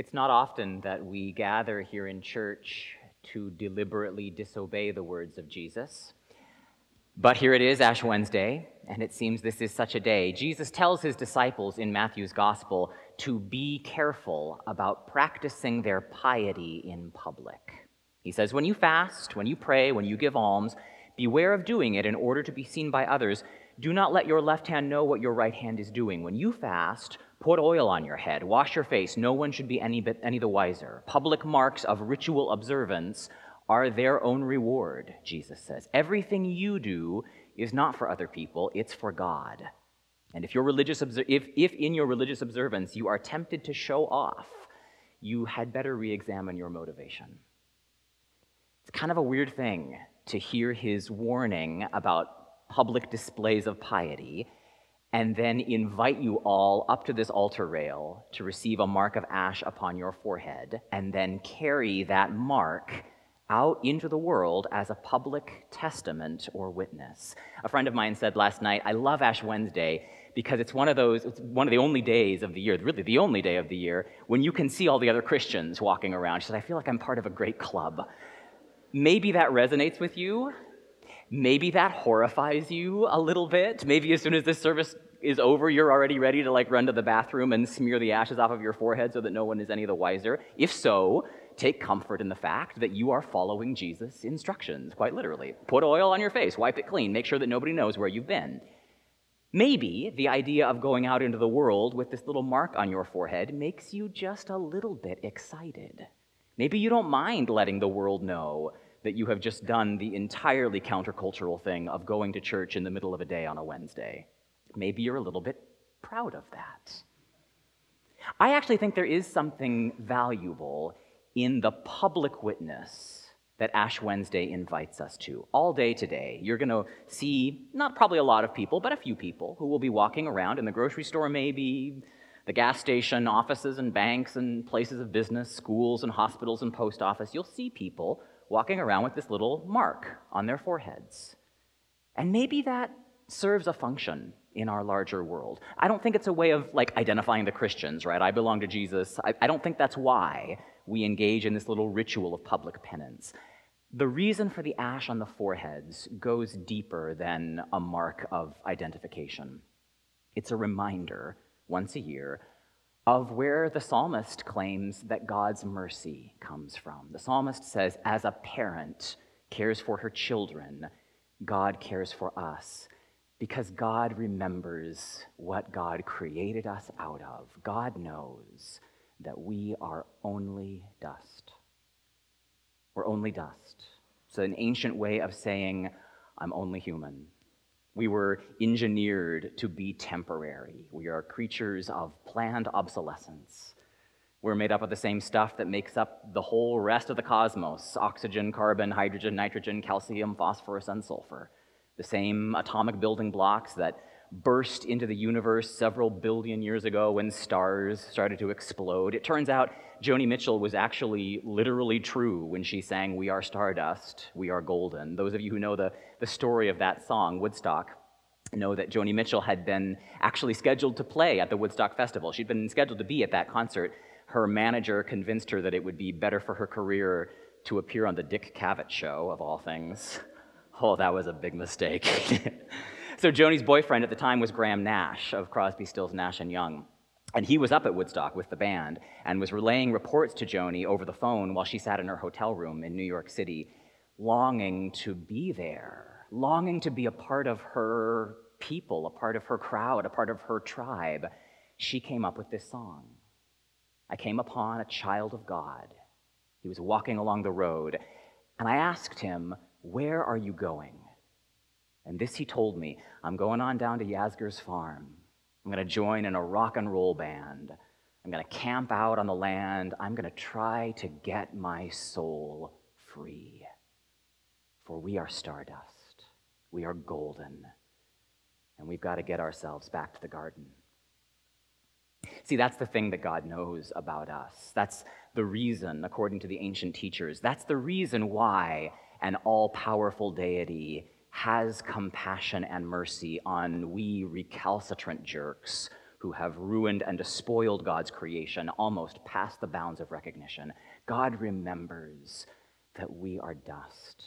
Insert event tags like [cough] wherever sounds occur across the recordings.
It's not often that we gather here in church to deliberately disobey the words of Jesus. But here it is, Ash Wednesday, and it seems this is such a day. Jesus tells his disciples in Matthew's gospel to be careful about practicing their piety in public. He says, When you fast, when you pray, when you give alms, beware of doing it in order to be seen by others. Do not let your left hand know what your right hand is doing. When you fast, Put oil on your head, wash your face. No one should be any, any the wiser. Public marks of ritual observance are their own reward, Jesus says. Everything you do is not for other people, it's for God. And if, your religious if, if in your religious observance you are tempted to show off, you had better re examine your motivation. It's kind of a weird thing to hear his warning about public displays of piety and then invite you all up to this altar rail to receive a mark of ash upon your forehead, and then carry that mark out into the world as a public testament or witness. A friend of mine said last night, I love Ash Wednesday because it's one of those, it's one of the only days of the year, really the only day of the year, when you can see all the other Christians walking around. She said, I feel like I'm part of a great club. Maybe that resonates with you. Maybe that horrifies you a little bit. Maybe as soon as this service is over, you're already ready to like run to the bathroom and smear the ashes off of your forehead so that no one is any the wiser. If so, take comfort in the fact that you are following Jesus' instructions, quite literally. Put oil on your face, wipe it clean, make sure that nobody knows where you've been. Maybe the idea of going out into the world with this little mark on your forehead makes you just a little bit excited. Maybe you don't mind letting the world know that you have just done the entirely countercultural thing of going to church in the middle of a day on a Wednesday. Maybe you're a little bit proud of that. I actually think there is something valuable in the public witness that Ash Wednesday invites us to. All day today, you're going to see not probably a lot of people, but a few people who will be walking around in the grocery store, maybe, the gas station, offices and banks and places of business, schools and hospitals and post office. You'll see people walking around with this little mark on their foreheads. And maybe that serves a function in our larger world. I don't think it's a way of like identifying the Christians, right? I belong to Jesus. I, I don't think that's why we engage in this little ritual of public penance. The reason for the ash on the foreheads goes deeper than a mark of identification. It's a reminder, once a year, of where the psalmist claims that God's mercy comes from. The psalmist says, as a parent cares for her children, God cares for us because God remembers what God created us out of. God knows that we are only dust. We're only dust. It's an ancient way of saying, I'm only human. We were engineered to be temporary. We are creatures of planned obsolescence. We're made up of the same stuff that makes up the whole rest of the cosmos oxygen, carbon, hydrogen, nitrogen, calcium, phosphorus, and sulfur. The same atomic building blocks that burst into the universe several billion years ago when stars started to explode. It turns out Joni Mitchell was actually literally true when she sang, We Are Stardust, We Are Golden. Those of you who know the, the story of that song, Woodstock, know that Joni Mitchell had been actually scheduled to play at the Woodstock Festival. She'd been scheduled to be at that concert. Her manager convinced her that it would be better for her career to appear on the Dick Cavett show, of all things. [laughs] Oh, that was a big mistake. [laughs] So Joni's boyfriend at the time was Graham Nash of Crosby, Stills, Nash and Young. And he was up at Woodstock with the band and was relaying reports to Joni over the phone while she sat in her hotel room in New York City, longing to be there, longing to be a part of her people, a part of her crowd, a part of her tribe. She came up with this song. I came upon a child of God. He was walking along the road, and I asked him, Where are you going? And this he told me I'm going on down to Yasgur's farm. I'm going to join in a rock and roll band. I'm going to camp out on the land. I'm going to try to get my soul free. For we are stardust, we are golden, and we've got to get ourselves back to the garden. See, that's the thing that God knows about us. That's the reason, according to the ancient teachers, that's the reason why an all powerful deity has compassion and mercy on we recalcitrant jerks who have ruined and despoiled God's creation almost past the bounds of recognition. God remembers that we are dust.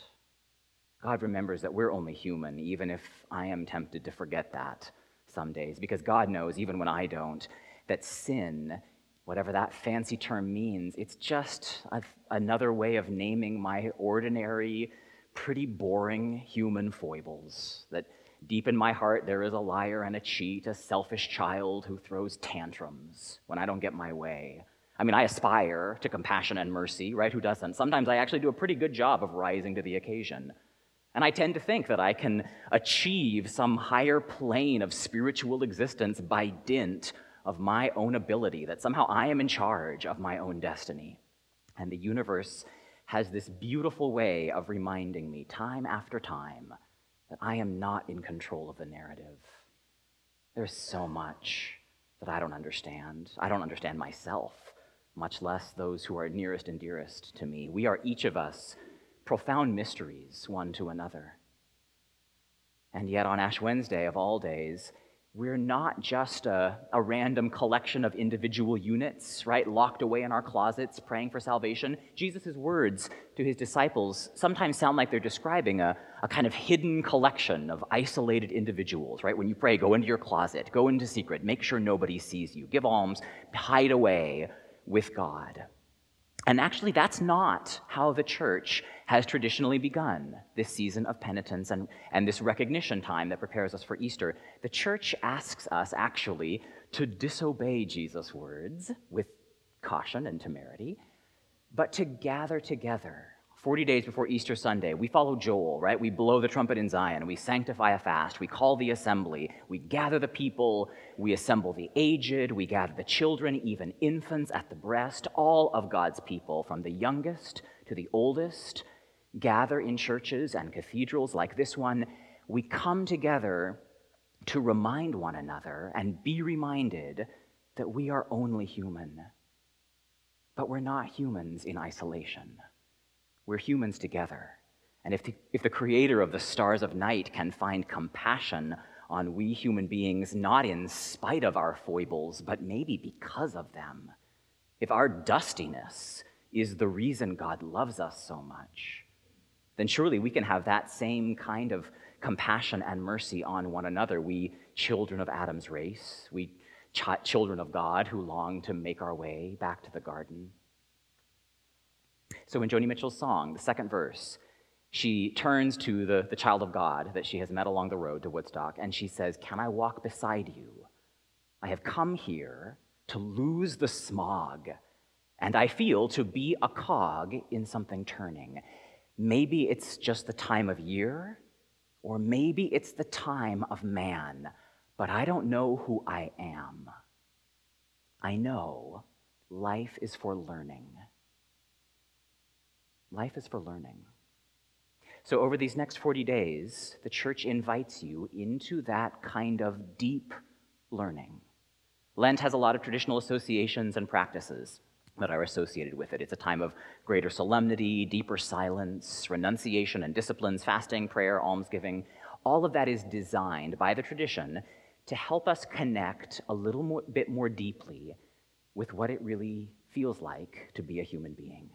God remembers that we're only human, even if I am tempted to forget that some days, because God knows, even when I don't, that sin, whatever that fancy term means, it's just a, another way of naming my ordinary, pretty boring human foibles. That deep in my heart, there is a liar and a cheat, a selfish child who throws tantrums when I don't get my way. I mean, I aspire to compassion and mercy, right? Who doesn't? Sometimes I actually do a pretty good job of rising to the occasion. And I tend to think that I can achieve some higher plane of spiritual existence by dint of my own ability, that somehow I am in charge of my own destiny. And the universe has this beautiful way of reminding me time after time that I am not in control of the narrative. There's so much that I don't understand. I don't understand myself, much less those who are nearest and dearest to me. We are each of us profound mysteries one to another. And yet, on Ash Wednesday, of all days, we're not just a, a, random collection of individual units, right, locked away in our closets praying for salvation. Jesus' words to his disciples sometimes sound like they're describing a, a kind of hidden collection of isolated individuals, right? When you pray, go into your closet, go into secret, make sure nobody sees you, give alms, hide away with God. And actually, that's not how the church has traditionally begun this season of penitence and, and this recognition time that prepares us for Easter. The church asks us actually to disobey Jesus' words with caution and temerity, but to gather together 40 days before Easter Sunday, we follow Joel, right? We blow the trumpet in Zion, we sanctify a fast, we call the assembly, we gather the people, we assemble the aged, we gather the children, even infants at the breast, all of God's people, from the youngest to the oldest, gather in churches and cathedrals like this one. We come together to remind one another and be reminded that we are only human. But we're not humans in isolation. We're humans together. And if the, if the creator of the stars of night can find compassion on we human beings, not in spite of our foibles, but maybe because of them, if our dustiness is the reason God loves us so much, then surely we can have that same kind of compassion and mercy on one another. We, children of Adam's race, we, ch- children of God who long to make our way back to the garden. So in Joni Mitchell's song, the second verse, she turns to the, the child of God that she has met along the road to Woodstock, and she says, Can I walk beside you? I have come here to lose the smog, and I feel to be a cog in something turning. Maybe it's just the time of year, or maybe it's the time of man, but I don't know who I am. I know life is for learning. Life is for learning. So, over these next 40 days, the church invites you into that kind of deep learning. Lent has a lot of traditional associations and practices that are associated with it. It's a time of greater solemnity, deeper silence, renunciation and disciplines, fasting, prayer, almsgiving. All of that is designed by the tradition to help us connect a little more, bit more deeply with what it really feels like to be a human being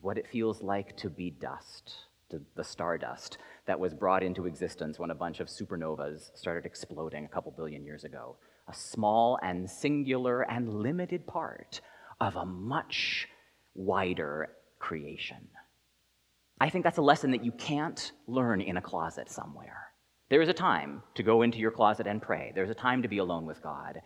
what it feels like to be dust, to the stardust that was brought into existence when a bunch of supernovas started exploding a couple billion years ago. A small and singular and limited part of a much wider creation. I think that's a lesson that you can't learn in a closet somewhere. There is a time to go into your closet and pray. There's a time to be alone with God.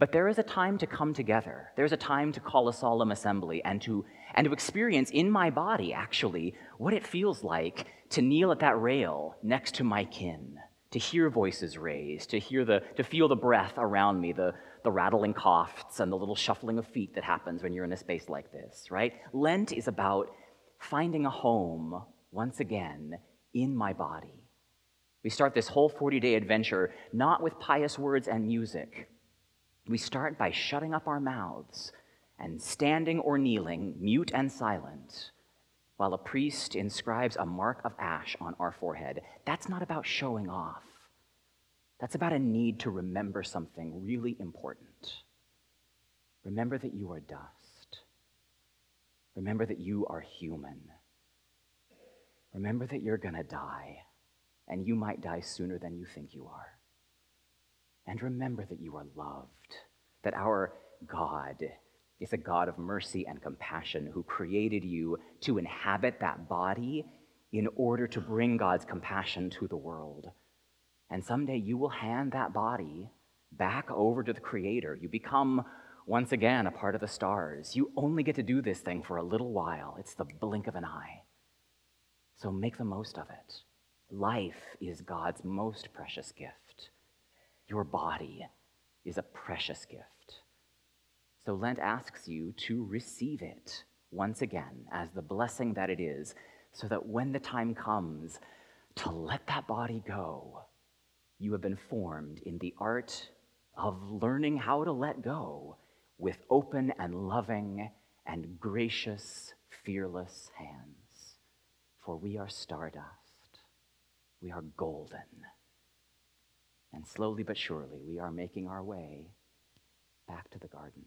But there is a time to come together. There's a time to call a solemn assembly and to, and to experience in my body, actually, what it feels like to kneel at that rail next to my kin, to hear voices raised, to, hear the, to feel the breath around me, the, the rattling coughs and the little shuffling of feet that happens when you're in a space like this, right? Lent is about finding a home once again in my body. We start this whole 40 day adventure not with pious words and music we start by shutting up our mouths and standing or kneeling, mute and silent, while a priest inscribes a mark of ash on our forehead. That's not about showing off. That's about a need to remember something really important. Remember that you are dust. Remember that you are human. Remember that you're going to die, and you might die sooner than you think you are. And remember that you are loved, that our God is a God of mercy and compassion who created you to inhabit that body in order to bring God's compassion to the world. And someday you will hand that body back over to the Creator. You become once again a part of the stars. You only get to do this thing for a little while, it's the blink of an eye. So make the most of it. Life is God's most precious gift. Your body is a precious gift. So Lent asks you to receive it once again as the blessing that it is, so that when the time comes to let that body go, you have been formed in the art of learning how to let go with open and loving and gracious, fearless hands. For we are stardust, we are golden. And slowly but surely, we are making our way back to the garden.